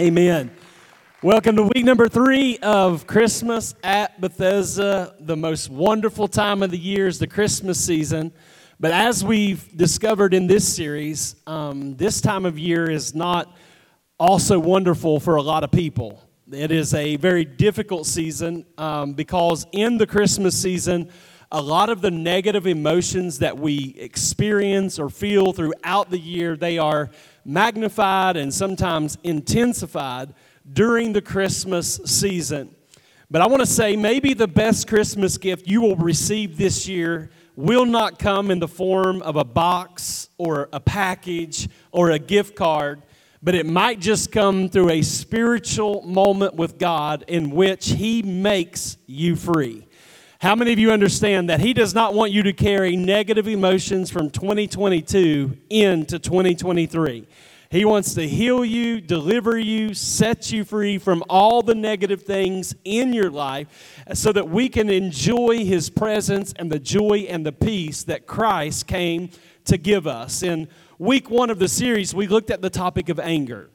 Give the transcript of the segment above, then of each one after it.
Amen. Welcome to week number three of Christmas at Bethesda. The most wonderful time of the year is the Christmas season. But as we've discovered in this series, um, this time of year is not also wonderful for a lot of people. It is a very difficult season um, because in the Christmas season, a lot of the negative emotions that we experience or feel throughout the year, they are magnified and sometimes intensified during the Christmas season. But I want to say maybe the best Christmas gift you will receive this year will not come in the form of a box or a package or a gift card, but it might just come through a spiritual moment with God in which He makes you free. How many of you understand that He does not want you to carry negative emotions from 2022 into 2023? He wants to heal you, deliver you, set you free from all the negative things in your life so that we can enjoy His presence and the joy and the peace that Christ came to give us. In week one of the series, we looked at the topic of anger.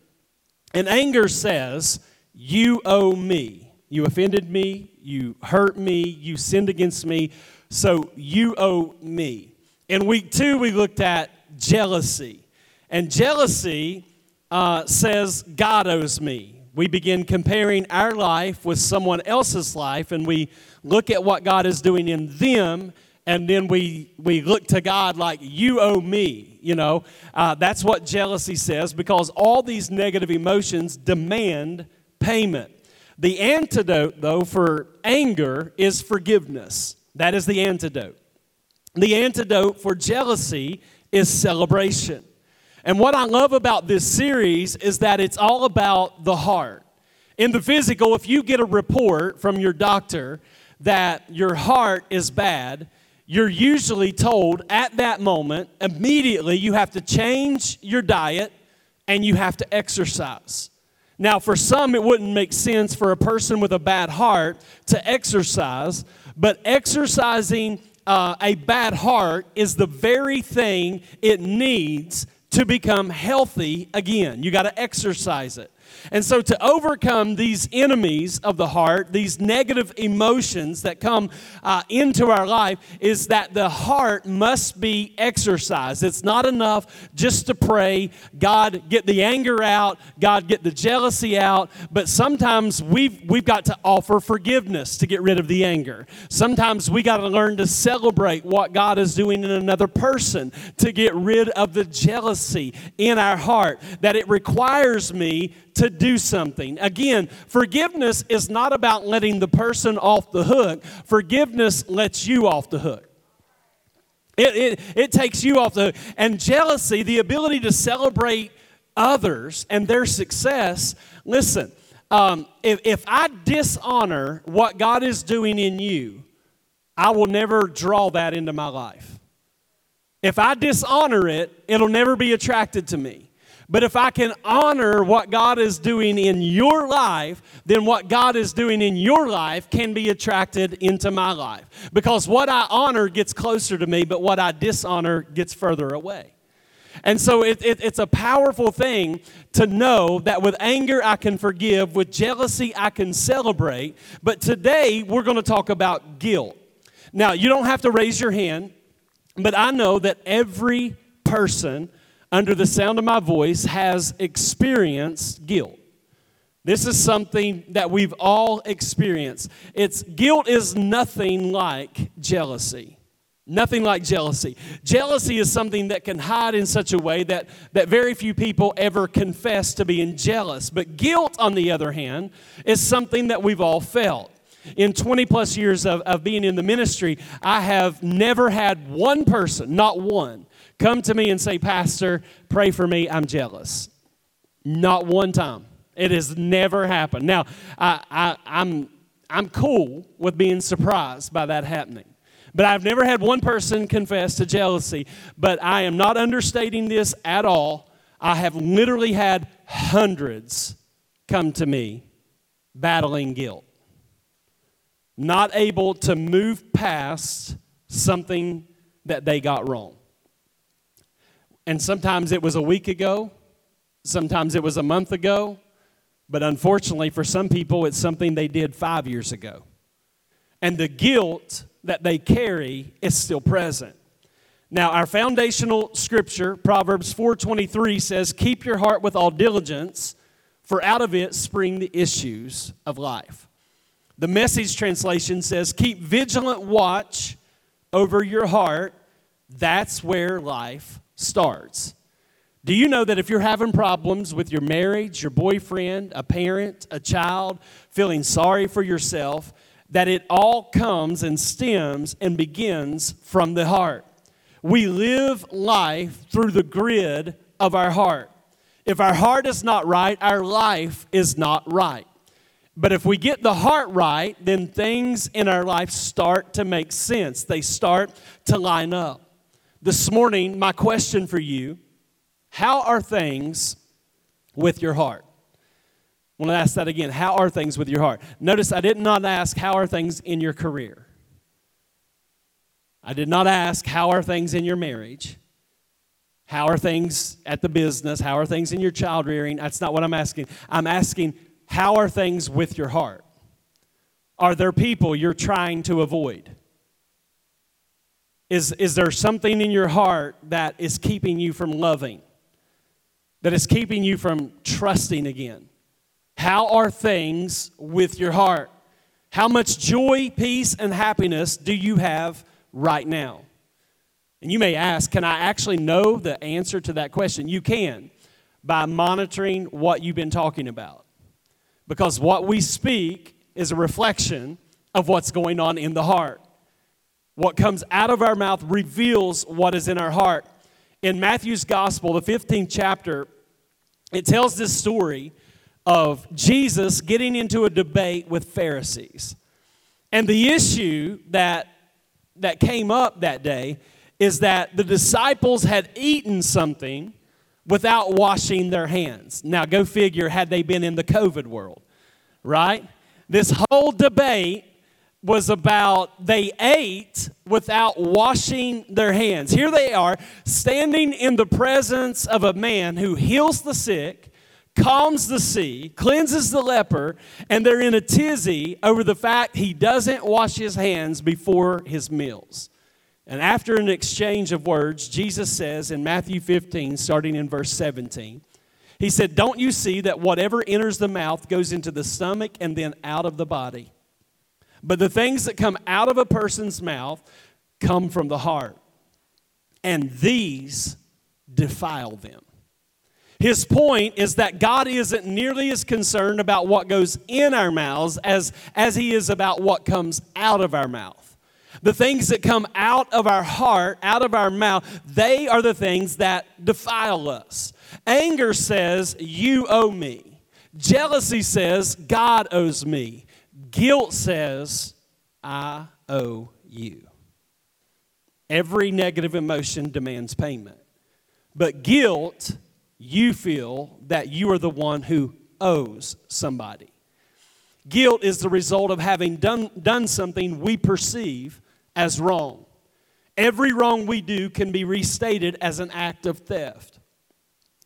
And anger says, You owe me. You offended me, you hurt me, you sinned against me, so you owe me. In week two, we looked at jealousy. And jealousy uh, says, God owes me. We begin comparing our life with someone else's life, and we look at what God is doing in them, and then we, we look to God like, You owe me. You know, uh, that's what jealousy says because all these negative emotions demand payment. The antidote, though, for anger is forgiveness. That is the antidote. The antidote for jealousy is celebration. And what I love about this series is that it's all about the heart. In the physical, if you get a report from your doctor that your heart is bad, you're usually told at that moment, immediately, you have to change your diet and you have to exercise. Now, for some, it wouldn't make sense for a person with a bad heart to exercise, but exercising uh, a bad heart is the very thing it needs to become healthy again. You got to exercise it. And so, to overcome these enemies of the heart, these negative emotions that come uh, into our life, is that the heart must be exercised. It's not enough just to pray, God, get the anger out, God, get the jealousy out, but sometimes we've, we've got to offer forgiveness to get rid of the anger. Sometimes we got to learn to celebrate what God is doing in another person to get rid of the jealousy in our heart, that it requires me to do something. Again, forgiveness is not about letting the person off the hook, forgiveness lets you off the hook. It, it, it takes you off the hook. And jealousy, the ability to celebrate others and their success, listen, um, if, if I dishonor what God is doing in you, I will never draw that into my life. If I dishonor it, it'll never be attracted to me. But if I can honor what God is doing in your life, then what God is doing in your life can be attracted into my life. Because what I honor gets closer to me, but what I dishonor gets further away. And so it, it, it's a powerful thing to know that with anger I can forgive, with jealousy I can celebrate. But today we're going to talk about guilt. Now, you don't have to raise your hand, but I know that every person under the sound of my voice has experienced guilt. This is something that we've all experienced. It's guilt is nothing like jealousy. Nothing like jealousy. Jealousy is something that can hide in such a way that, that very few people ever confess to being jealous. But guilt, on the other hand, is something that we've all felt. In 20 plus years of, of being in the ministry, I have never had one person, not one, come to me and say, Pastor, pray for me, I'm jealous. Not one time. It has never happened. Now, I, I, I'm, I'm cool with being surprised by that happening. But I've never had one person confess to jealousy. But I am not understating this at all. I have literally had hundreds come to me battling guilt, not able to move past something that they got wrong. And sometimes it was a week ago, sometimes it was a month ago, but unfortunately for some people, it's something they did five years ago. And the guilt that they carry is still present. Now, our foundational scripture, Proverbs 4:23 says, "Keep your heart with all diligence, for out of it spring the issues of life." The message translation says, "Keep vigilant watch over your heart. That's where life starts." Do you know that if you're having problems with your marriage, your boyfriend, a parent, a child, feeling sorry for yourself, that it all comes and stems and begins from the heart? We live life through the grid of our heart. If our heart is not right, our life is not right. But if we get the heart right, then things in our life start to make sense. They start to line up. This morning, my question for you how are things with your heart? I want to ask that again. How are things with your heart? Notice I did not ask, How are things in your career? I did not ask, How are things in your marriage? How are things at the business? How are things in your child rearing? That's not what I'm asking. I'm asking, How are things with your heart? Are there people you're trying to avoid? Is, is there something in your heart that is keeping you from loving? that is keeping you from trusting again? How are things with your heart? How much joy, peace, and happiness do you have right now? And you may ask, can I actually know the answer to that question? You can by monitoring what you've been talking about. Because what we speak is a reflection of what's going on in the heart. What comes out of our mouth reveals what is in our heart in Matthew's gospel, the 15th chapter, it tells this story of Jesus getting into a debate with Pharisees. And the issue that, that came up that day is that the disciples had eaten something without washing their hands. Now, go figure, had they been in the COVID world, right? This whole debate was about they ate without washing their hands. Here they are, standing in the presence of a man who heals the sick, calms the sea, cleanses the leper, and they're in a tizzy over the fact he doesn't wash his hands before his meals. And after an exchange of words, Jesus says in Matthew 15, starting in verse 17, He said, Don't you see that whatever enters the mouth goes into the stomach and then out of the body? But the things that come out of a person's mouth come from the heart, and these defile them. His point is that God isn't nearly as concerned about what goes in our mouths as, as He is about what comes out of our mouth. The things that come out of our heart, out of our mouth, they are the things that defile us. Anger says, You owe me. Jealousy says, God owes me. Guilt says, I owe you. Every negative emotion demands payment. But guilt, you feel that you are the one who owes somebody. Guilt is the result of having done, done something we perceive as wrong. Every wrong we do can be restated as an act of theft.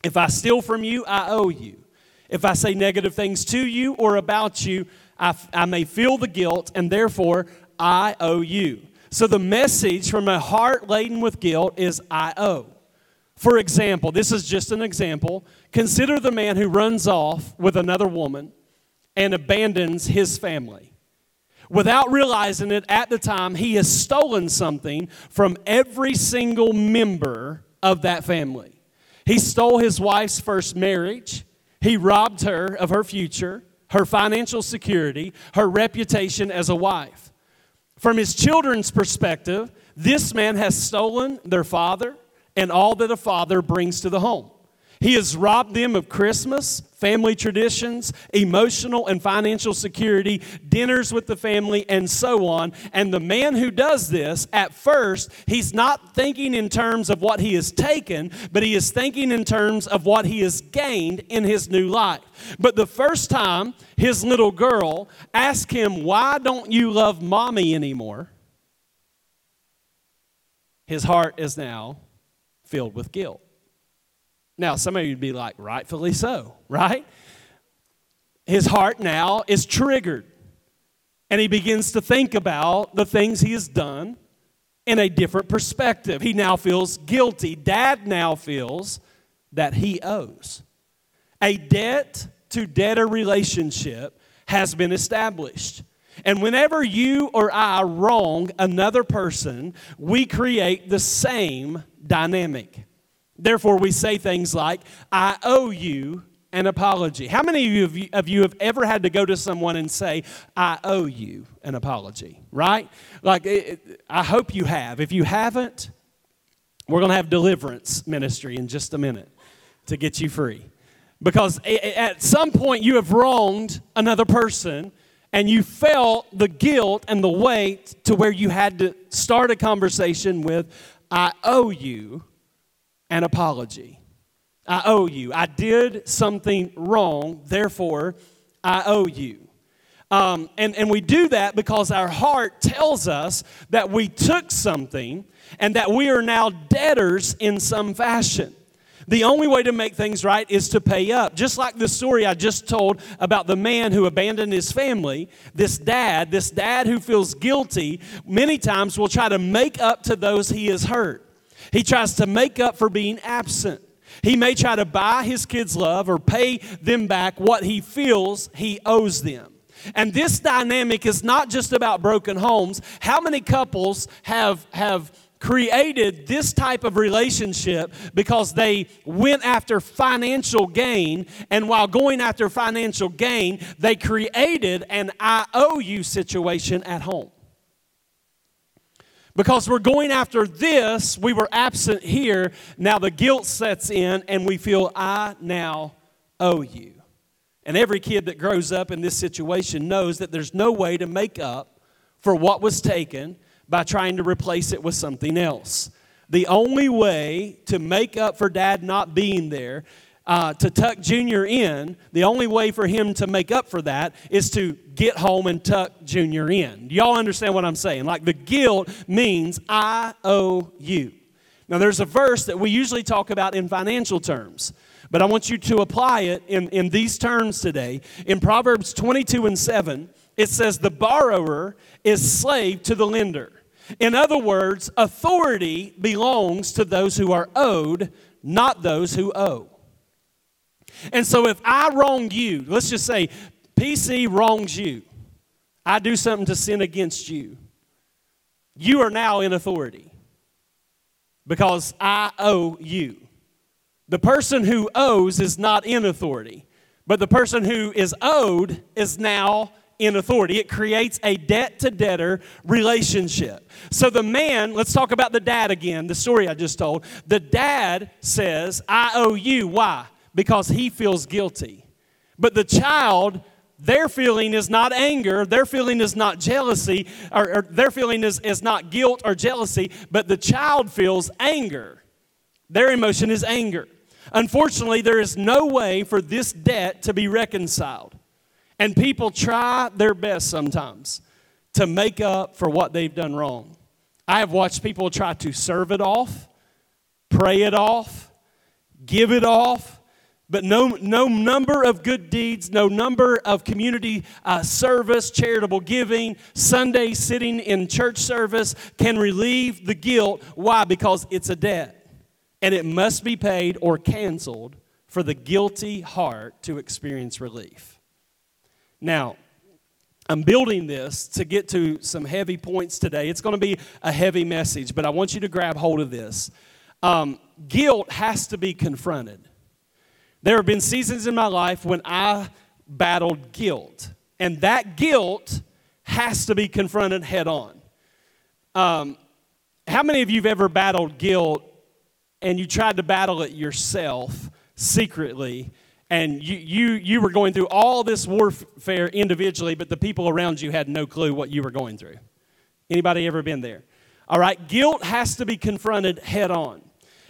If I steal from you, I owe you. If I say negative things to you or about you, I, I may feel the guilt, and therefore I owe you. So the message from a heart laden with guilt is I owe. For example, this is just an example. Consider the man who runs off with another woman and abandons his family. Without realizing it at the time, he has stolen something from every single member of that family. He stole his wife's first marriage, he robbed her of her future, her financial security, her reputation as a wife. From his children's perspective, this man has stolen their father and all that a father brings to the home. He has robbed them of Christmas, family traditions, emotional and financial security, dinners with the family, and so on. And the man who does this, at first, he's not thinking in terms of what he has taken, but he is thinking in terms of what he has gained in his new life. But the first time his little girl asked him, Why don't you love mommy anymore? His heart is now filled with guilt. Now, some of you would be like, rightfully so, right? His heart now is triggered. And he begins to think about the things he has done in a different perspective. He now feels guilty. Dad now feels that he owes. A debt to debtor relationship has been established. And whenever you or I wrong another person, we create the same dynamic. Therefore, we say things like, I owe you an apology. How many of you, of you have ever had to go to someone and say, I owe you an apology, right? Like, it, I hope you have. If you haven't, we're going to have deliverance ministry in just a minute to get you free. Because at some point you have wronged another person and you felt the guilt and the weight to where you had to start a conversation with, I owe you an apology. I owe you. I did something wrong, therefore, I owe you. Um, and, and we do that because our heart tells us that we took something and that we are now debtors in some fashion. The only way to make things right is to pay up. Just like the story I just told about the man who abandoned his family, this dad, this dad who feels guilty, many times will try to make up to those he has hurt. He tries to make up for being absent. He may try to buy his kids' love or pay them back what he feels he owes them. And this dynamic is not just about broken homes. How many couples have, have created this type of relationship because they went after financial gain, and while going after financial gain, they created an I owe you situation at home. Because we're going after this, we were absent here. Now the guilt sets in, and we feel, I now owe you. And every kid that grows up in this situation knows that there's no way to make up for what was taken by trying to replace it with something else. The only way to make up for dad not being there uh, to tuck Junior in, the only way for him to make up for that is to get home and tuck Junior in. Y'all understand what I'm saying? Like the guilt means I owe you. Now, there's a verse that we usually talk about in financial terms, but I want you to apply it in, in these terms today. In Proverbs 22 and 7, it says, The borrower is slave to the lender. In other words, authority belongs to those who are owed, not those who owe. And so if I wrong you, let's just say PC wrongs you, I do something to sin against you, you are now in authority because I owe you. The person who owes is not in authority, but the person who is owed is now in authority. It creates a debt to debtor relationship. So the man, let's talk about the dad again, the story I just told. The dad says, I owe you. Why? Because he feels guilty. But the child, their feeling is not anger, their feeling is not jealousy, or, or, their feeling is, is not guilt or jealousy, but the child feels anger. Their emotion is anger. Unfortunately, there is no way for this debt to be reconciled. And people try their best sometimes to make up for what they've done wrong. I have watched people try to serve it off, pray it off, give it off, but no, no number of good deeds, no number of community uh, service, charitable giving, Sunday sitting in church service can relieve the guilt. Why? Because it's a debt. And it must be paid or canceled for the guilty heart to experience relief. Now, I'm building this to get to some heavy points today. It's going to be a heavy message, but I want you to grab hold of this. Um, guilt has to be confronted. There have been seasons in my life when I battled guilt, and that guilt has to be confronted head on. Um, how many of you have ever battled guilt and you tried to battle it yourself secretly and you, you, you were going through all this warfare individually, but the people around you had no clue what you were going through. Anybody ever been there? All right, guilt has to be confronted head on.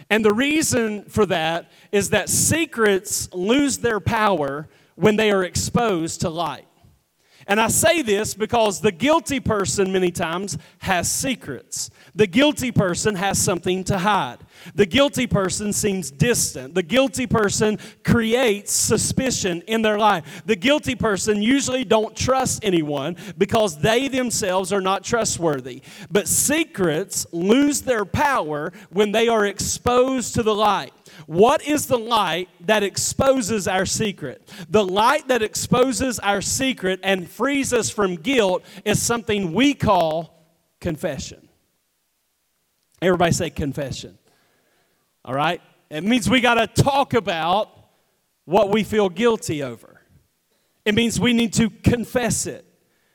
And the reason for that is that secrets lose their power when they are exposed to light. And I say this because the guilty person, many times, has secrets. The guilty person has something to hide. The guilty person seems distant. The guilty person creates suspicion in their life. The guilty person usually don't trust anyone because they themselves are not trustworthy. But secrets lose their power when they are exposed to the light. What is the light that exposes our secret? The light that exposes our secret and frees us from guilt is something we call confession. Everybody say confession. All right? It means we got to talk about what we feel guilty over. It means we need to confess it.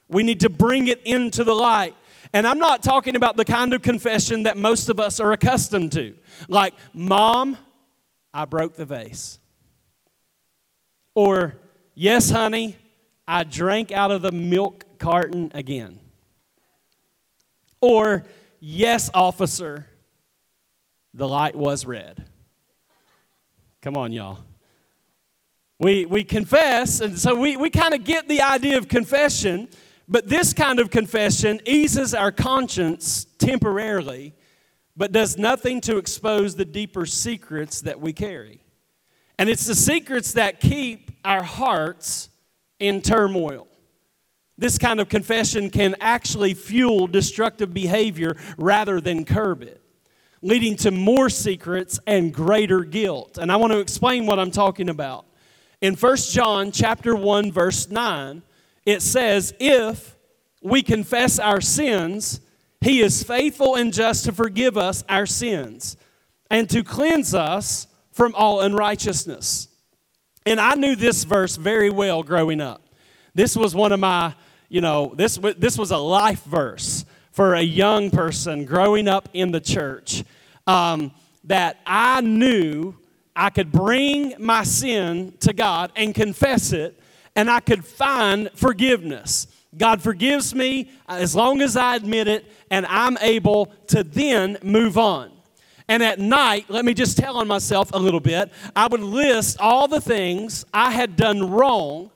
We need to bring it into the light. And I'm not talking about the kind of confession that most of us are accustomed to. Like, Mom, I broke the vase. Or, yes, honey, I drank out of the milk carton again. Or, yes, officer, the light was red. Come on, y'all. We, we confess, and so we, we kind of get the idea of confession, but this kind of confession eases our conscience temporarily but does nothing to expose the deeper secrets that we carry. And it's the secrets that keep our hearts in turmoil. This kind of confession can actually fuel destructive behavior rather than curb it, leading to more secrets and greater guilt. And I want to explain what I'm talking about. In 1 John chapter 1 verse 9, it says, "If we confess our sins, he is faithful and just to forgive us our sins and to cleanse us from all unrighteousness. And I knew this verse very well growing up. This was one of my, you know, this, this was a life verse for a young person growing up in the church um, that I knew I could bring my sin to God and confess it, and I could find forgiveness. God forgives me as long as I admit it, and I'm able to then move on. And at night, let me just tell on myself a little bit. I would list all the things I had done wrong,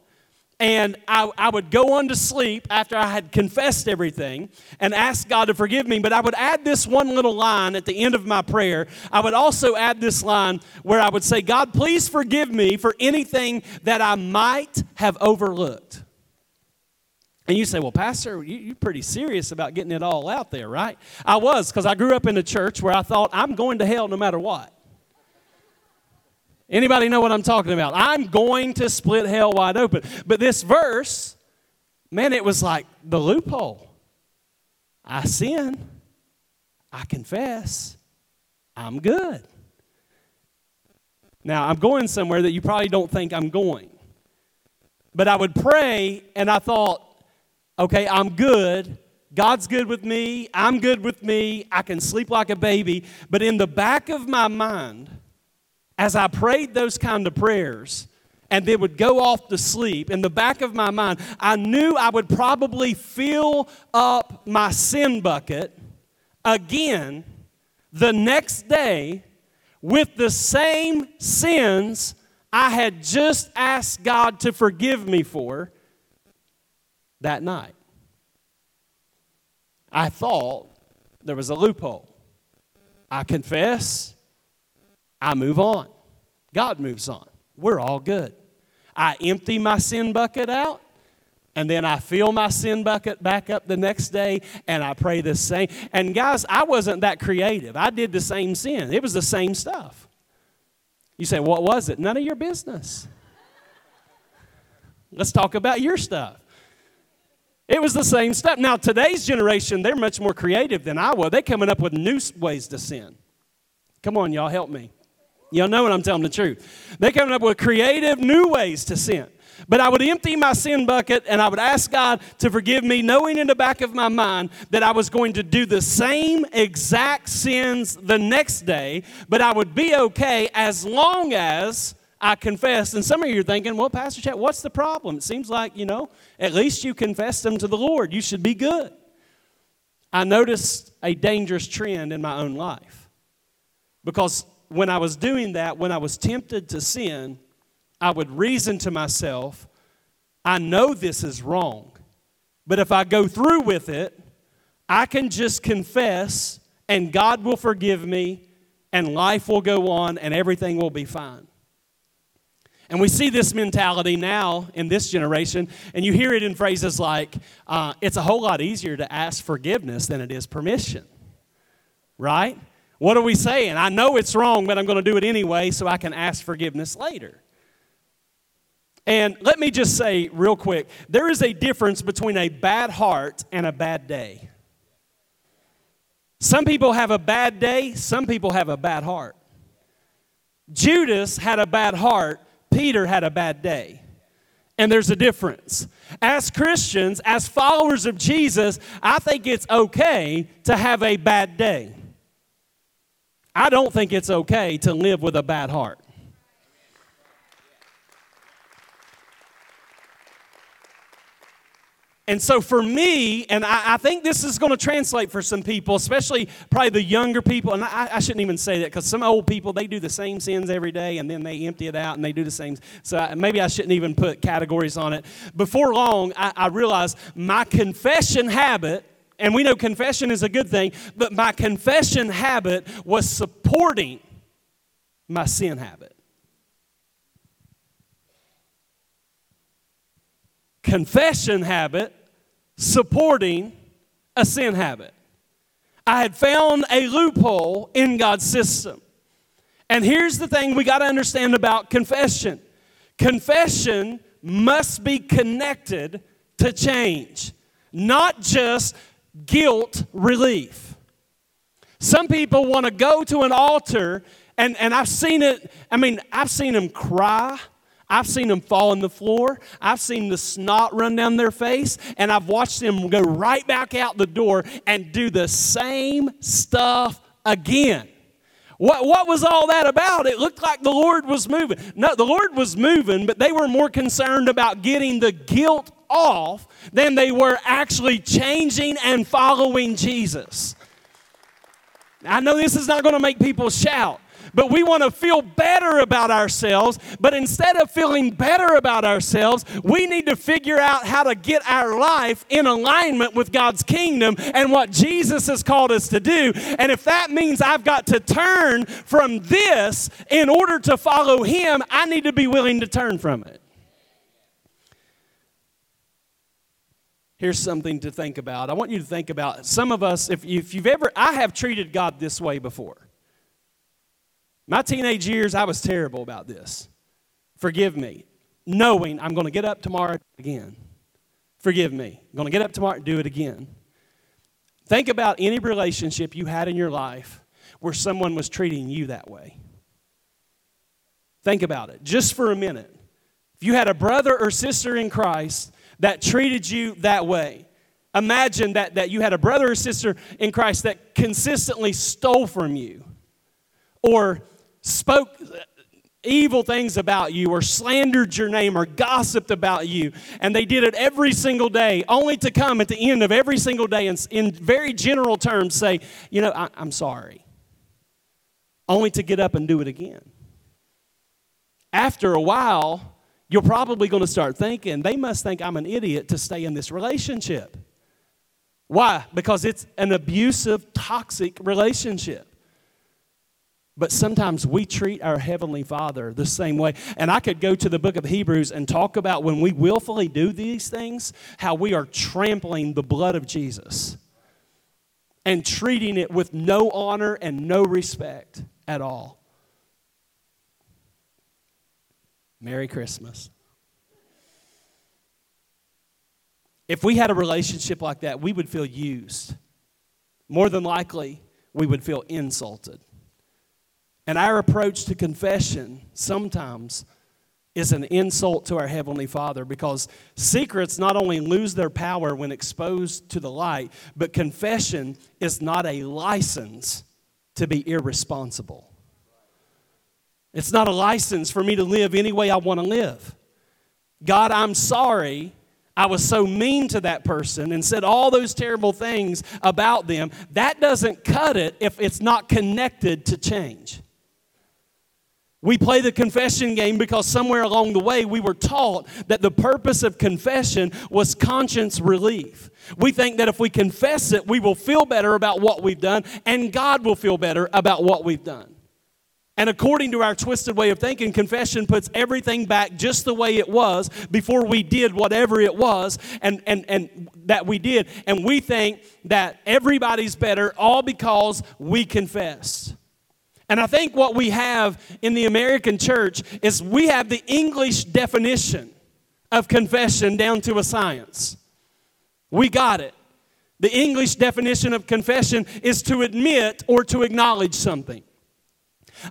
and I, I would go on to sleep after I had confessed everything and ask God to forgive me. But I would add this one little line at the end of my prayer. I would also add this line where I would say, God, please forgive me for anything that I might have overlooked. And you say, well, Pastor, you, are pretty serious about getting it all out there, right? I was, because I grew up in a church where I thought I'm going to hell no matter what. Anybody know what I'm talking about? I'm going to split hell wide open. But this verse, man, it was like the loophole. I sin, I confess, I'm good. Now, I'm going somewhere that you probably don't think I'm going. But I would pray, and I thought, okay, I'm good. God's good with me. I'm good with me. I can sleep like a baby. But in the back of my mind, as I prayed those kind of prayers, and then would go off to sleep, in the back of my mind, I knew I would probably fill up my sin bucket again the next day with the same sins I had just asked God to forgive me for that night. I thought there was a loophole. I confess, I move on. God moves on. We're all good. I empty my sin bucket out, and then I fill my sin bucket back up the next day, and I pray the same. And guys, I wasn't that creative. I did the same sin, it was the same stuff. You say, What was it? None of your business. Let's talk about your stuff. It was the same stuff. Now, today's generation, they're much more creative than I was. They're coming up with new ways to sin. Come on, y'all, help me. Y'all know what I'm telling the truth. They're coming up with creative new ways to sin. But I would empty my sin bucket and I would ask God to forgive me, knowing in the back of my mind that I was going to do the same exact sins the next day, but I would be okay as long as I confessed. And some of you are thinking, well, Pastor Chad, what's the problem? It seems like, you know, at least you confessed them to the Lord. You should be good. I noticed a dangerous trend in my own life. Because when I was doing that, when I was tempted to sin, I would reason to myself, I know this is wrong, but if I go through with it, I can just confess and God will forgive me and life will go on and everything will be fine. And we see this mentality now in this generation, and you hear it in phrases like, uh, it's a whole lot easier to ask forgiveness than it is permission. Right? What are we saying? I know it's wrong, but I'm going to do it anyway so I can ask forgiveness later. And let me just say real quick there is a difference between a bad heart and a bad day. Some people have a bad day, some people have a bad heart. Judas had a bad heart, Peter had a bad day. And there's a difference. As Christians, as followers of Jesus, I think it's okay to have a bad day. I don't think it's okay to live with a bad heart. And so for me, and I, I think this is going to translate for some people, especially probably the younger people, and I, I shouldn't even say that because some old people, they do the same sins every day and then they empty it out and they do the same. So I, maybe I shouldn't even put categories on it. Before long, I, I realized my confession habit, and we know confession is a good thing, but my confession habit was supporting my sin habit. confession habit supporting a sin habit. I had found a loophole in God's system. And here's the thing we got to understand about confession confession must be connected to change, not just guilt relief. Some people want to go to an altar, and, and I've seen it, I mean, I've seen them cry. I've seen them fall on the floor. I've seen the snot run down their face, and I've watched them go right back out the door and do the same stuff again. What, what was all that about? It looked like the Lord was moving. No, the Lord was moving, but they were more concerned about getting the guilt off than they were actually changing and following Jesus. I know this is not going to make people shout, but we want to feel better about ourselves. But instead of feeling better about ourselves, we need to figure out how to get our life in alignment with God's kingdom and what Jesus has called us to do. And if that means I've got to turn from this in order to follow Him, I need to be willing to turn from it. here's something to think about. I want you to think about some of us, if, if you've ever, I have treated God this way before. My teenage years, I was terrible about this. Forgive me. Knowing I'm going to get up tomorrow again. Forgive me. I'm going to get up tomorrow and do it again. Think about any relationship you had in your life where someone was treating you that way. Think about it just for a minute. If you had a brother or sister in Christ that treated you that way, imagine that, that you had a brother or sister in Christ that consistently stole from you or spoke evil things about you or slandered your name or gossiped about you. And they did it every single day, only to come at the end of every single day and in very general terms say, you know, I, am sorry. Only to get up and do it again. After a while, you're probably going to start thinking, they must think I'm an idiot to stay in this relationship. Why? Because it's an abusive, toxic relationship. But sometimes we treat our Heavenly Father the same way. And I could go to the book of Hebrews and talk about when we willfully do these things, how we are trampling the blood of Jesus and treating it with no honor and no respect at all. Merry Christmas. If we had a relationship like that, we would feel used. More than likely, we would feel insulted. And our approach to confession sometimes is an insult to our Heavenly Father because secrets not only lose their power when exposed to the light, but confession is not a license to be irresponsible. It's not a license for me to live any way I want to live. God, I'm sorry I was so mean to that person and said all those terrible things about them. That doesn't cut it if it's not connected to change. We play the confession game because somewhere along the way we were taught that the purpose of confession was conscience relief. We think that if we confess it, we will feel better about what we've done and God will feel better about what we've done. And according to our twisted way of thinking, confession puts everything back just the way it was before we did whatever it was and, and, and that we did. And we think that everybody's better all because we confessed. And I think what we have in the American church is we have the English definition of confession down to a science. We got it. The English definition of confession is to admit or to acknowledge something.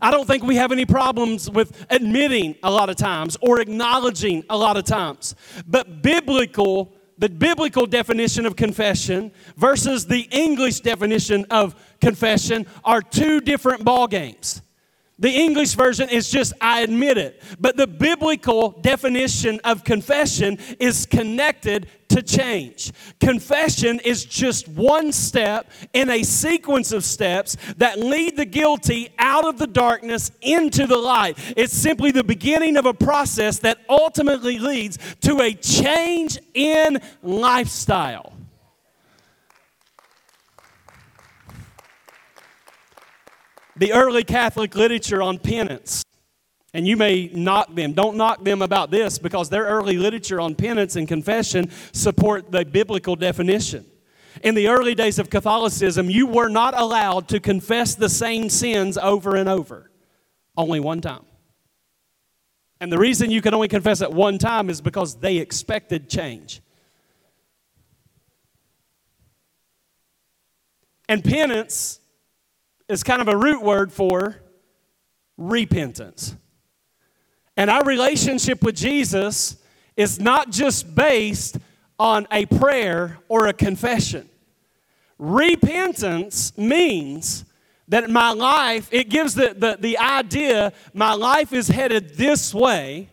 I don't think we have any problems with admitting a lot of times or acknowledging a lot of times. But biblical the biblical definition of confession versus the English definition of confession are two different ball games. The English version is just, I admit it. But the biblical definition of confession is connected to change. Confession is just one step in a sequence of steps that lead the guilty out of the darkness into the light. It's simply the beginning of a process that ultimately leads to a change in lifestyle. The early Catholic literature on penance. And you may knock them. Don't knock them about this because their early literature on penance and confession support the biblical definition. In the early days of Catholicism, you were not allowed to confess the same sins over and over, only one time. And the reason you could only confess it one time is because they expected change. And penance is kind of a root word for repentance. And our relationship with Jesus is not just based on a prayer or a confession. Repentance means that my life, it gives the, the, the idea my life is headed this way,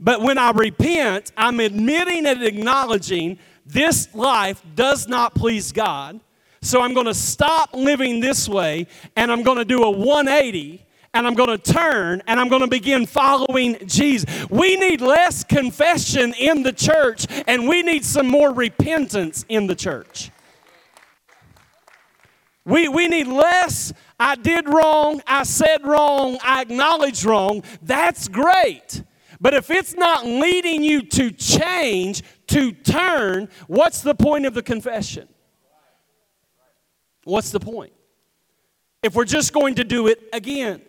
but when I repent, I'm admitting and acknowledging this life does not please God. So I'm going to stop living this way and I'm going to do a 180 and I'm going to turn and I'm going to begin following Jesus. We need less confession in the church and we need some more repentance in the church. We, we need less, I did wrong, I said wrong, I acknowledged wrong. That's great. But if it's not leading you to change, to turn, what's the point of the confession? What's the point? If we're just going to do it again.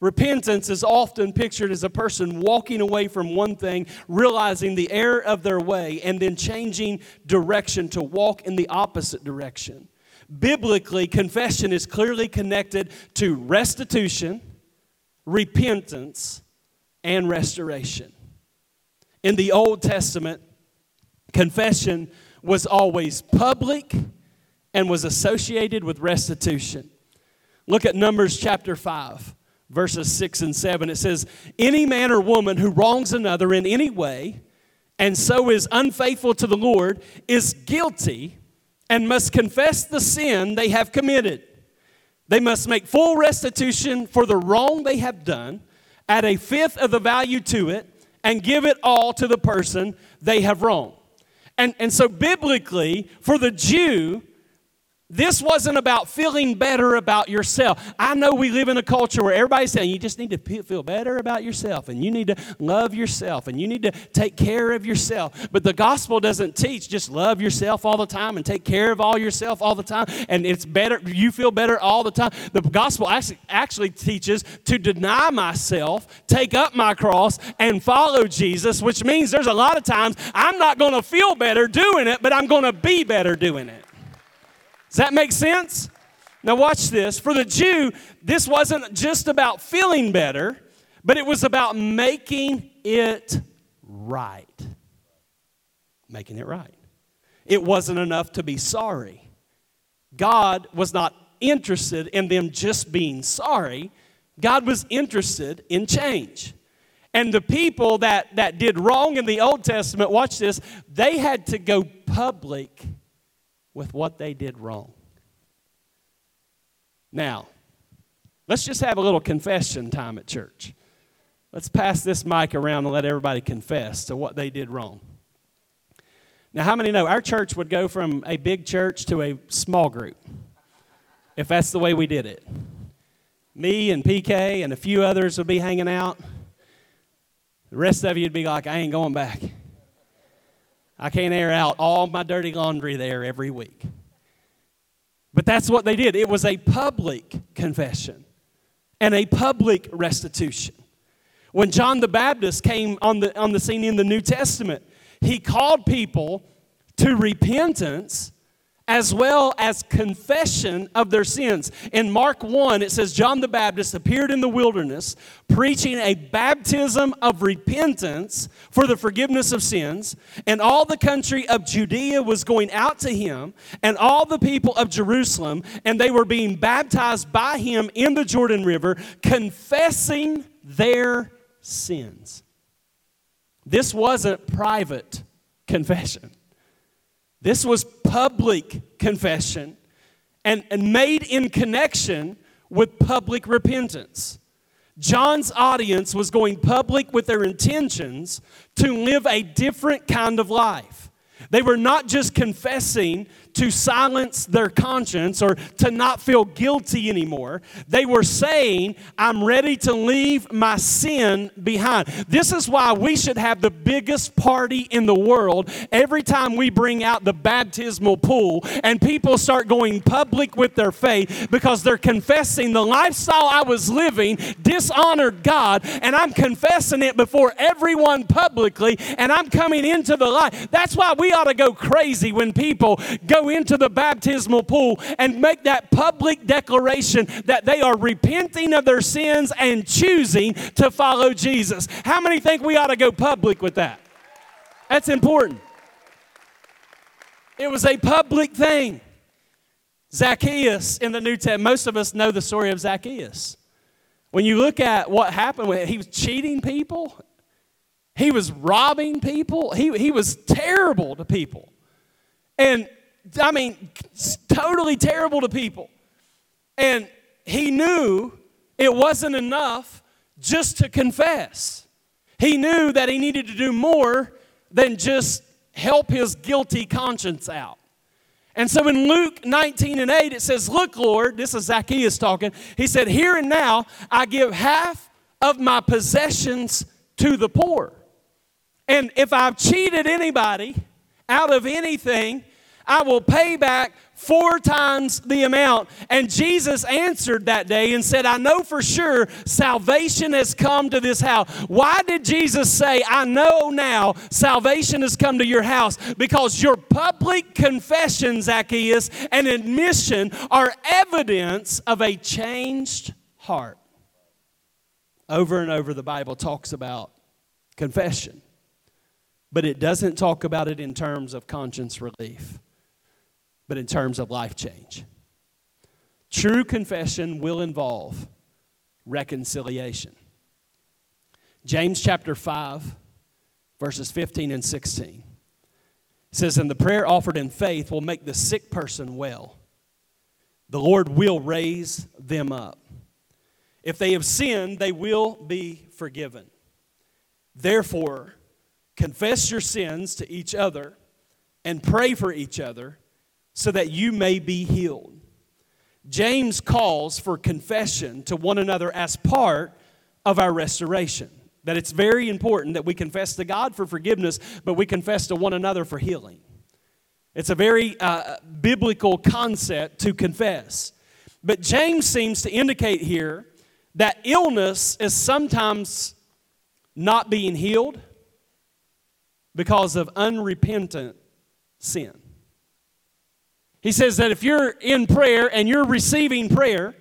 Repentance is often pictured as a person walking away from one thing, realizing the error of their way, and then changing direction to walk in the opposite direction. Biblically, confession is clearly connected to restitution, repentance, and restoration. In the Old Testament, confession was always public and was associated with restitution. Look at Numbers chapter 5, verses 6 and 7. It says, Any man or woman who wrongs another in any way and so is unfaithful to the Lord is guilty and must confess the sin they have committed. They must make full restitution for the wrong they have done, add a fifth of the value to it, and give it all to the person they have wronged. And, and so, biblically, for the Jew, this wasn't about feeling better about yourself. I know we live in a culture where everybody's saying you just need to feel better about yourself and you need to love yourself and you need to take care of yourself. But the gospel doesn't teach just love yourself all the time and take care of all yourself all the time and it's better, you feel better all the time. The gospel actually, actually teaches to deny myself, take up my cross, and follow Jesus, which means there's a lot of times I'm not going to feel better doing it, but I'm going to be better doing it. Does that make sense? Now, watch this. For the Jew, this wasn't just about feeling better, but it was about making it right. Making it right. It wasn't enough to be sorry. God was not interested in them just being sorry. God was interested in change. And the people that, that did wrong in the Old Testament, watch this, they had to go public with what they did wrong. Now, let's just have a little confession time at church. Let's pass this mic around and let everybody confess to what they did wrong. Now, how many know our church would go from a big church to a small group if that's the way we did it? Me and PK and a few others would be hanging out. The rest of you would be like, I ain't going back. I can't air out all my dirty laundry there every week. But that's what they did. It was a public confession and a public restitution. When John the Baptist came on the, on the scene in the New Testament, he called people to repentance as well as confession of their sins. In Mark 1, it says John the Baptist appeared in the wilderness preaching a baptism of repentance for the forgiveness of sins, and all the country of Judea was going out to him, and all the people of Jerusalem, and they were being baptized by him in the Jordan River, confessing their sins. This wasn't private confession. This was public confession and, and made in connection with public repentance. John's audience was going public with their intentions to live a different kind of life. They were not just confessing to silence their conscience or to not feel guilty anymore. They were saying, I'm ready to leave my sin behind. This is why we should have the biggest party in the world every time we bring out the baptismal pool and people start going public with their faith because they're confessing the lifestyle I was living dishonored God and I'm confessing it before everyone publicly and I'm coming into the light. That's why we ought to go crazy when people go into the baptismal pool and make that public declaration that they are repenting of their sins and choosing to follow Jesus. How many think we ought to go public with that? That's important. It was a public thing. Zacchaeus in the New Testament, most of us know the story of Zacchaeus. When you look at what happened, when he was cheating people, he was robbing people, he, he was terrible to people. And I mean, totally terrible to people. And he knew it wasn't enough just to confess. He knew that he needed to do more than just help his guilty conscience out. And so in Luke 19 and 8, it says, Look, Lord, this is Zacchaeus talking. He said, Here and now I give half of my possessions to the poor. And if I've cheated anybody out of anything, I will pay back four times the amount. And Jesus answered that day and said, I know for sure salvation has come to this house. Why did Jesus say, I know now salvation has come to your house? Because your public confession, Zacchaeus, and admission are evidence of a changed heart. Over and over, the Bible talks about confession, but it doesn't talk about it in terms of conscience relief but in terms of life change. True confession will involve reconciliation. James chapter 5, verses 15 and 16 says, And the prayer offered in faith will make the sick person well. The Lord will raise them up. If they have sinned, they will be forgiven. Therefore, confess your sins to each other and pray for each other so that you may be healed. James calls for confession to one another as part of our restoration. That it's very important that we confess to God for forgiveness, but we confess to one another for healing. It's a very uh, biblical concept to confess. But James seems to indicate here that illness is sometimes not being healed because of unrepentant sin. He says that if you're in prayer and you're receiving prayer,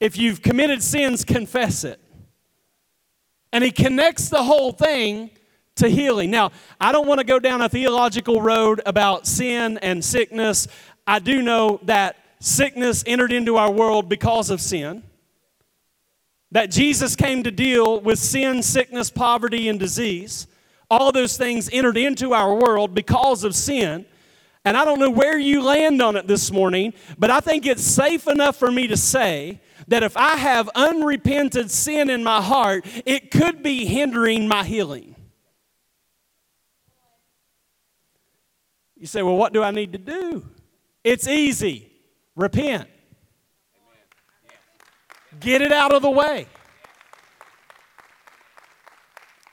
if you've committed sins, confess it. And he connects the whole thing to healing. Now, I don't want to go down a theological road about sin and sickness. I do know that sickness entered into our world because of sin. that Jesus came to deal with sin, sickness, poverty, and disease. All those things entered into our world because of sin. And I don't know where you land on it this morning, but I think it's safe enough for me to say that if I have unrepented sin in my heart, it could be hindering my healing. You say, well, what do I need to do? It's easy repent, get it out of the way.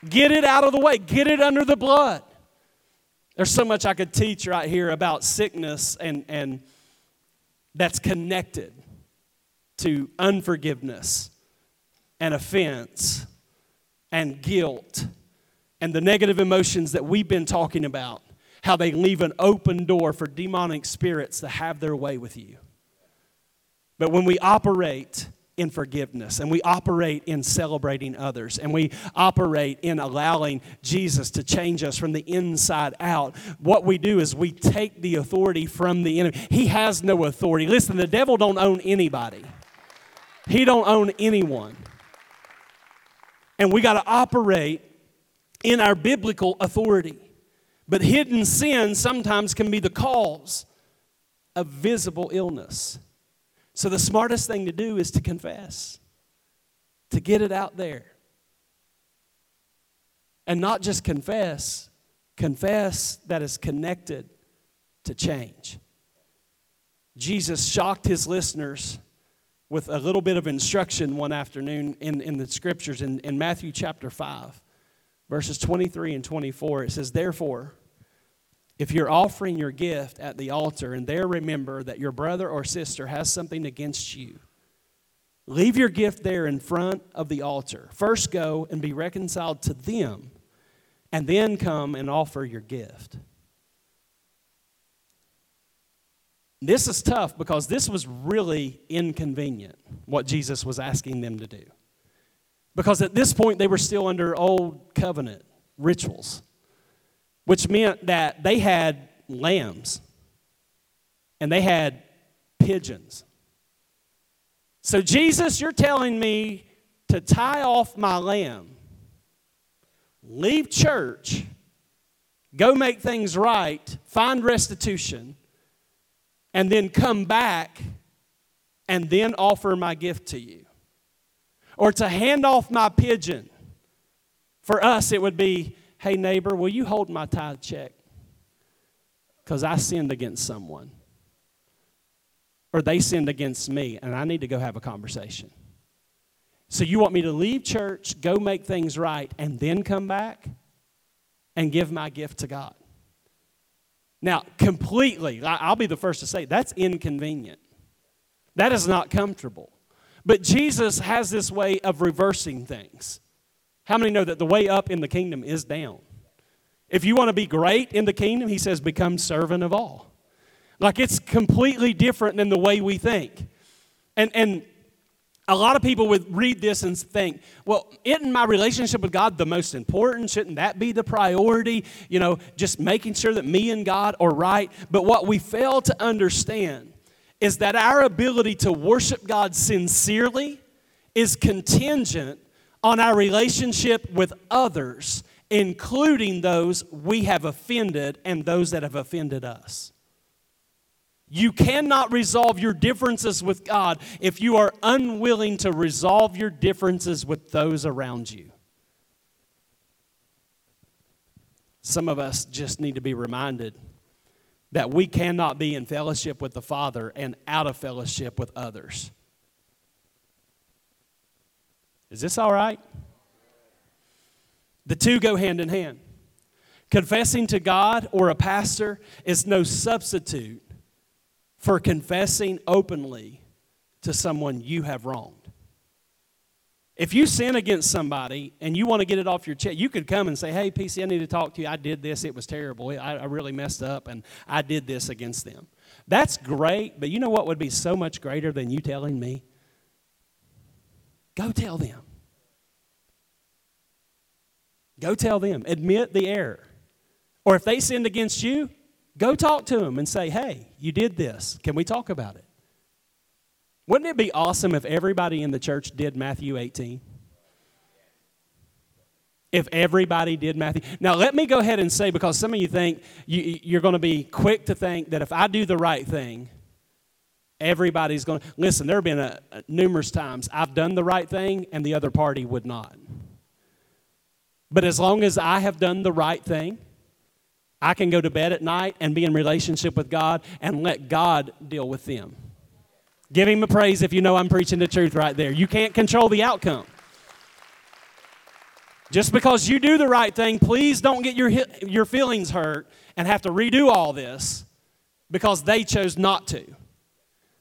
Get it out of the way. Get it under the blood. There's so much I could teach right here about sickness and, and that's connected to unforgiveness and offense and guilt and the negative emotions that we've been talking about, how they leave an open door for demonic spirits to have their way with you. But when we operate in forgiveness and we operate in celebrating others and we operate in allowing Jesus to change us from the inside out. What we do is we take the authority from the enemy. He has no authority. Listen, the devil don't own anybody. He don't own anyone. And we got to operate in our biblical authority. But hidden sin sometimes can be the cause of visible illness. So the smartest thing to do is to confess, to get it out there. And not just confess, confess that is connected to change. Jesus shocked his listeners with a little bit of instruction one afternoon in, in the scriptures in, in Matthew chapter 5, verses 23 and 24. It says, Therefore, if you're offering your gift at the altar and there remember that your brother or sister has something against you, leave your gift there in front of the altar. First go and be reconciled to them, and then come and offer your gift. This is tough because this was really inconvenient, what Jesus was asking them to do. Because at this point, they were still under old covenant rituals which meant that they had lambs and they had pigeons. So, Jesus, you're telling me to tie off my lamb, leave church, go make things right, find restitution, and then come back and then offer my gift to you. Or to hand off my pigeon. For us, it would be Hey, neighbor, will you hold my tithe check? Because I sinned against someone. Or they sinned against me, and I need to go have a conversation. So you want me to leave church, go make things right, and then come back and give my gift to God? Now, completely, I'll be the first to say that's inconvenient. That is not comfortable. But Jesus has this way of reversing things. How many know that the way up in the kingdom is down? If you want to be great in the kingdom, he says, become servant of all. Like it's completely different than the way we think. And, and a lot of people would read this and think, well, isn't my relationship with God the most important? Shouldn't that be the priority? You know, just making sure that me and God are right. But what we fail to understand is that our ability to worship God sincerely is contingent on our relationship with others, including those we have offended and those that have offended us. You cannot resolve your differences with God if you are unwilling to resolve your differences with those around you. Some of us just need to be reminded that we cannot be in fellowship with the Father and out of fellowship with others. Is this all right? The two go hand in hand. Confessing to God or a pastor is no substitute for confessing openly to someone you have wronged. If you sin against somebody and you want to get it off your chest, you could come and say, Hey, PC, I need to talk to you. I did this. It was terrible. I, really messed up and I did this against them. That's great, but you know what would be so much greater than you telling me? Go tell them. Go tell them. Admit the error. Or if they sinned against you, go talk to them and say, hey, you did this. Can we talk about it? Wouldn't it be awesome if everybody in the church did Matthew 18? If everybody did Matthew. Now, let me go ahead and say, because some of you think you, you're going to be quick to think that if I do the right thing, everybody's going to. Listen, there have been a, a, numerous times I've done the right thing and the other party would not. But as long as I have done the right thing, I can go to bed at night and be in relationship with God and let God deal with them. Give him a praise if you know I'm preaching the truth right there. You can't control the outcome. Just because you do the right thing, please don't get your, your feelings hurt and have to redo all this because they chose not to.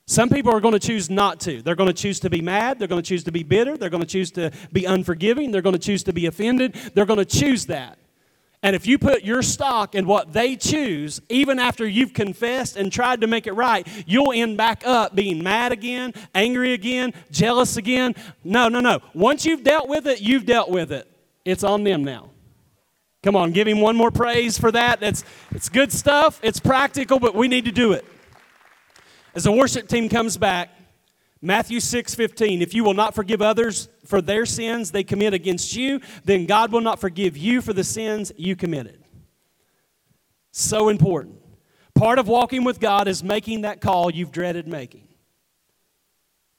Some people are going to choose not to. They're going to choose to be mad. They're going to choose to be bitter. They're going to choose to be unforgiving. They're going to choose to be offended. They're going to choose that. And if you put your stock in what they choose, even after you've confessed and tried to make it right, you'll end back up being mad again, angry again, jealous again. No, no, no. Once you've dealt with it, you've dealt with it. It's on them now. Come on, give him one more praise for that. It's, it's good stuff, it's practical, but we need to do it. As the worship team comes back, Matthew 6 15, if you will not forgive others for their sins they commit against you, then God will not forgive you for the sins you committed. So important. Part of walking with God is making that call you've dreaded making.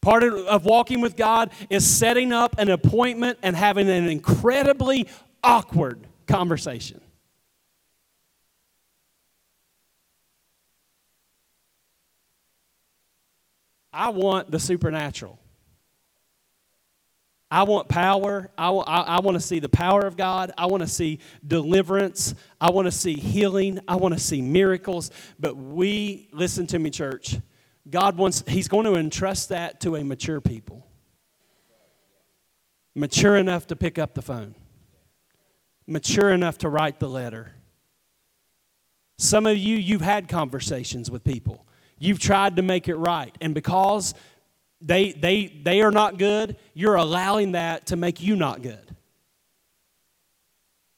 Part of, walking with God is setting up an appointment and having an incredibly awkward conversation. I want the supernatural. I want power. I, want, I, I want to see the power of God. I want to see deliverance. I want to see healing. I want to see miracles. But we, listen to me, church, God wants, He's going to entrust that to a mature people. Mature enough to pick up the phone, mature enough to write the letter. Some of you, you've had conversations with people. You've tried to make it right. And because they, they, they are not good, you're allowing that to make you not good.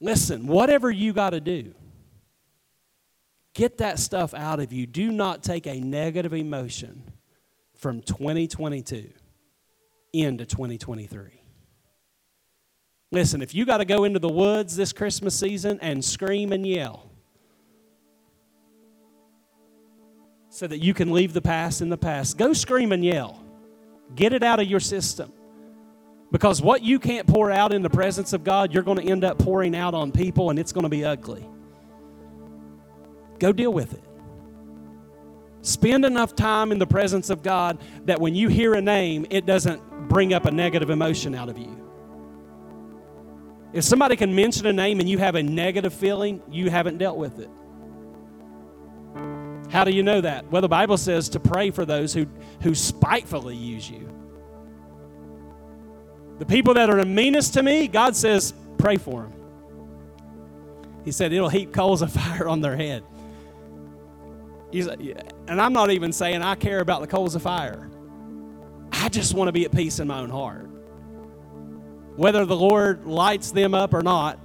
Listen, whatever you got to do, get that stuff out of you. Do not take a negative emotion from 2022 into 2023. Listen, if you got to go into the woods this Christmas season and scream and yell, so that you can leave the past in the past. Go scream and yell. Get it out of your system. Because what you can't pour out in the presence of God, you're going to end up pouring out on people and it's going to be ugly. Go deal with it. Spend enough time in the presence of God that when you hear a name, it doesn't bring up a negative emotion out of you. If somebody can mention a name and you have a negative feeling, you haven't dealt with it. How do you know that? Well, the Bible says to pray for those who, who spitefully use you. The people that are the meanest to me, God says, pray for them. He said it'll heap coals of fire on their head. And I'm not even saying I care about the coals of fire. I just want to be at peace in my own heart. Whether the Lord lights them up or not,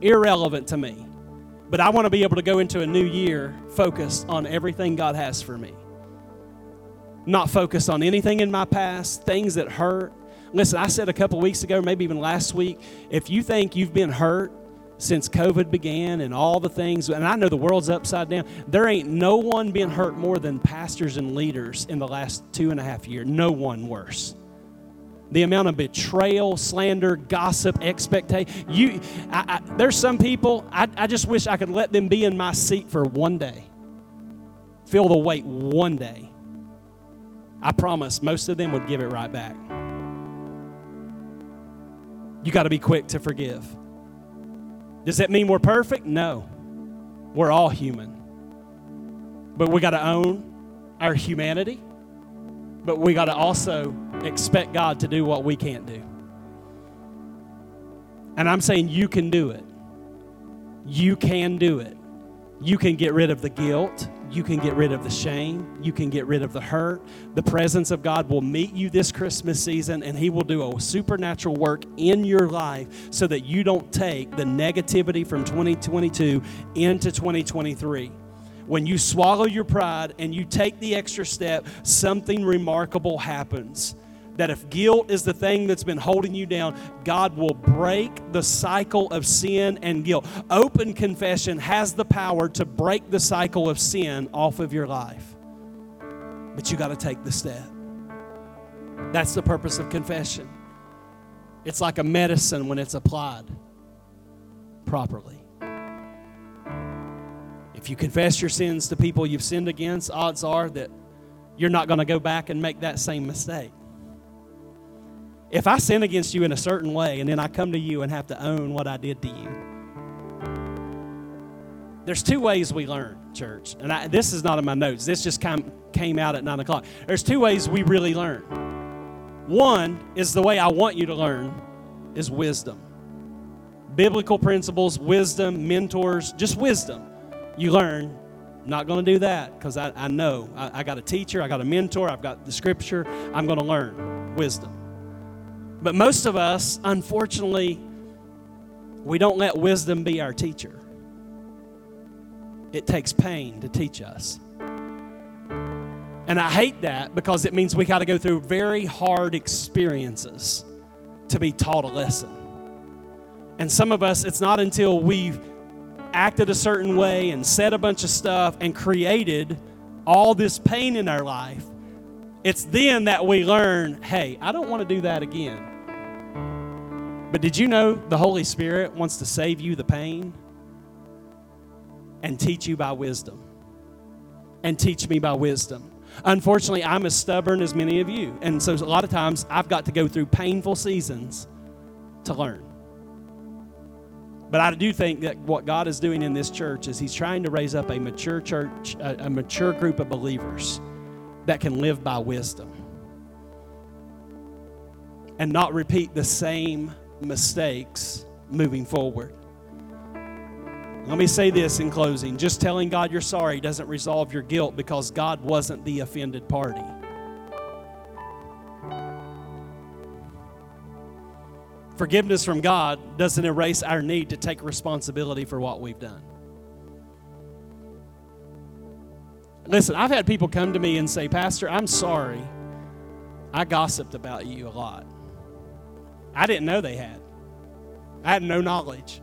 irrelevant to me. But I want to be able to go into a new year focused on everything God has for me. Not focused on anything in my past, things that hurt. Listen, I said a couple weeks ago, maybe even last week, if you think you've been hurt since COVID began and all the things, and I know the world's upside down, there ain't no one been hurt more than pastors and leaders in the last two and a half years. No one worse the amount of betrayal, slander, gossip, expectation. You, I, I, there's some people, I, I just wish I could let them be in my seat for one day. Feel the weight one day. I promise most of them would give it right back. You got to be quick to forgive. Does that mean we're perfect? No. We're all human. But we got to own our humanity but we got to also expect God to do what we can't do. And I'm saying you can do it. You can do it. You can get rid of the guilt. You can get rid of the shame. You can get rid of the hurt. The presence of God will meet you this Christmas season, and He will do a supernatural work in your life so that you don't take the negativity from 2022 into 2023. when you swallow your pride and you take the extra step, something remarkable happens. That if guilt is the thing that's been holding you down, God will break the cycle of sin and guilt. Open confession has the power to break the cycle of sin off of your life. But you got to take the step. That's the purpose of confession. It's like a medicine when it's applied properly. If you confess your sins to people you've sinned against, odds are that you're not going to go back and make that same mistake. If I sin against you in a certain way and then I come to you and have to own what I did to you, there's two ways we learn, church. And I, this is not in my notes, this just came, came out at 9 o'clock. There's two ways we really learn. One is the way I want you to learn is wisdom. Biblical principles, wisdom, mentors, just wisdom. You learn. not going to do that because I, I know. I, I got a teacher, I got a mentor, I've got the scripture. I'm going to learn wisdom. But most of us, unfortunately, we don't let wisdom be our teacher. It takes pain to teach us. And I hate that because it means we got to go through very hard experiences to be taught a lesson. And some of us, it's not until we've acted a certain way and said a bunch of stuff and created all this pain in our life, it's then that we learn hey, I don't want to do that again. But did you know the Holy Spirit wants to save you the pain and teach you by wisdom? And teach me by wisdom. Unfortunately, I'm as stubborn as many of you. And so a lot of times I've got to go through painful seasons to learn. But I do think that what God is doing in this church is He's trying to raise up a mature church, a, a mature group of believers that can live by wisdom and not repeat the same mistakes moving forward. Let me say this in closing. Just telling God you're sorry doesn't resolve your guilt because God wasn't the offended party. Forgiveness from God doesn't erase our need to take responsibility for what we've done. Listen, I've had people come to me and say, Pastor, I'm sorry. I gossiped about you a lot. I didn't know they had, I had no knowledge.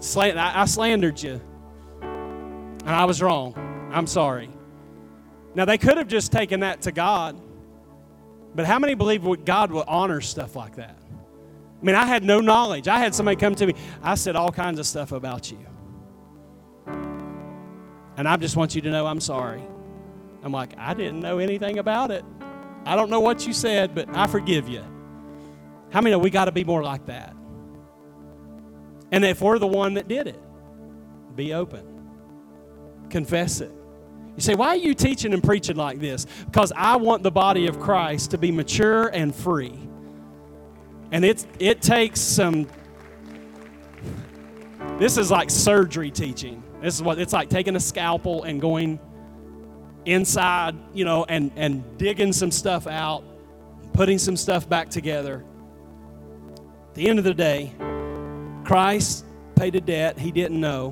I slandered you, and I was wrong. I'm sorry. Now, they could have just taken that to God, but how many believe God will honor stuff like that? I mean, I had no knowledge. I had somebody come to me. I said all kinds of stuff about you. And I just want you to know I'm sorry. I'm like, I didn't know anything about it. I don't know what you said, but I forgive you. How many know we got to be more like that? And if we're the one that did it, be open. Confess it. You say, why are you teaching and preaching like this? Because I want the body of Christ to be mature and free. And it's, it takes some, this is like surgery teaching. This is what it's like taking a scalpel and going inside, you know, and, and digging some stuff out, putting some stuff back together. At the end of the day, Christ paid a debt he didn't know,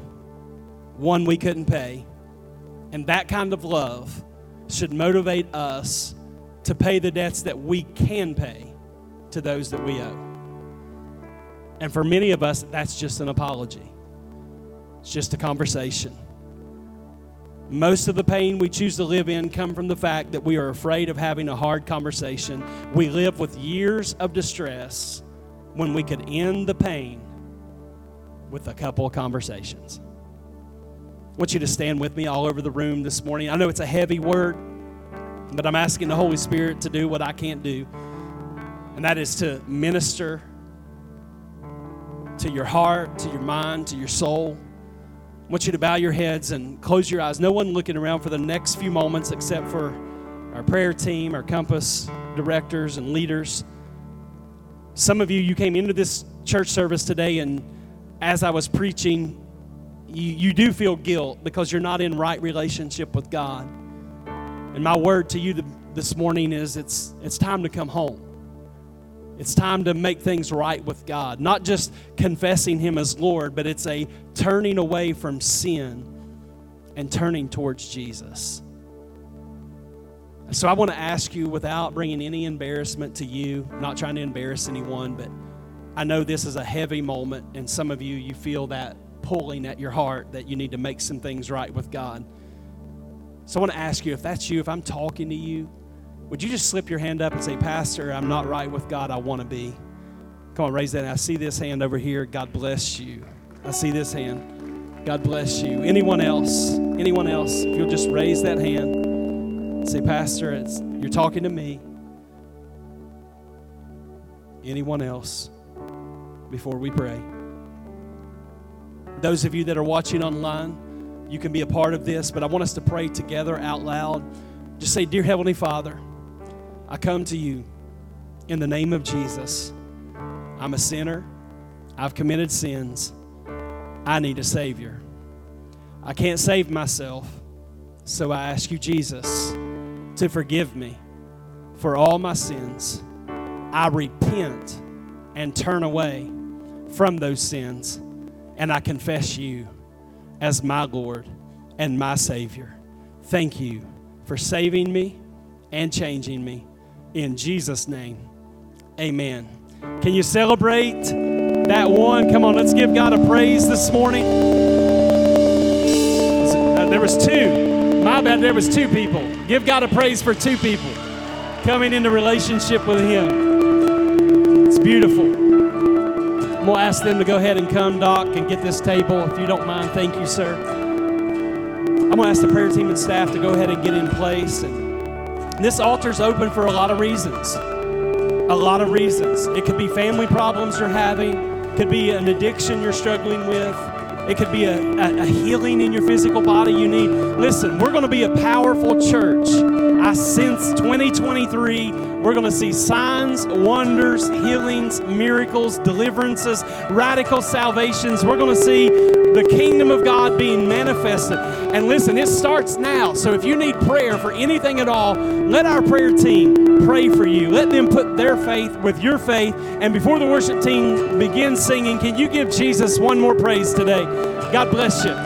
one we couldn't pay. And that kind of love should motivate us to pay the debts that we can pay to those that we owe. And for many of us, that's just an apology, it's just a conversation. Most of the pain we choose to live in come from the fact that we are afraid of having a hard conversation. We live with years of distress when we could end the pain with a couple of conversations. I want you to stand with me all over the room this morning. I know it's a heavy word, but I'm asking the Holy Spirit to do what I can't do, and that is to minister to your heart, to your mind, to your soul. I want you to bow your heads and close your eyes. No one looking around for the next few moments except for our prayer team, our compass directors, and leaders. Some of you, you came into this church service today and as I was preaching, you, you do feel guilt because you're not in right relationship with God. And my word to you this morning is it's, it's time to come home. It's time to make things right with God. Not just confessing Him as Lord, but it's a turning away from sin and turning towards Jesus. So I want to ask you without bringing any embarrassment to you, not trying to embarrass anyone, but I know this is a heavy moment, and some of you, you feel that pulling at your heart that you need to make some things right with God. So I want to ask you if that's you, if I'm talking to you, would you just slip your hand up and say, Pastor, I'm not right with God, I want to be? Come on, raise that. I see this hand over here. God bless you. I see this hand. God bless you. Anyone else? Anyone else? If you'll just raise that hand, say, Pastor, it's, you're talking to me. Anyone else before we pray? Those of you that are watching online, you can be a part of this, but I want us to pray together out loud. Just say, Dear Heavenly Father, I come to you in the name of Jesus. I'm a sinner. I've committed sins. I need a Savior. I can't save myself, so I ask you, Jesus, to forgive me for all my sins. I repent and turn away from those sins, and I confess you as my Lord and my Savior. Thank you for saving me and changing me. In Jesus' name, amen. Can you celebrate that one? Come on, let's give God a praise this morning. Uh, there was two. My bad, there was two people. Give God a praise for two people coming into relationship with Him. It's beautiful. I'm to ask them to go ahead and come, Doc, and get this table. If you don't mind, thank you, sir. I'm going to ask the prayer team and staff to go ahead and get in place. This altar's open for a lot of reasons a lot of reasons. It could be family problems you're having, could be an addiction you're struggling with. It could be a, a, a healing in your physical body you need. Listen, we're going to be a powerful church. I sense 2023, we're going to see signs, wonders, healings, miracles, deliverances, radical salvations. We're going to see the kingdom of God being manifested. And listen, it starts now. So if you need prayer for anything at all, let our prayer team pray for you. Let them put their faith with your faith. And before the worship team begins singing, can you give Jesus one more praise today? God bless you.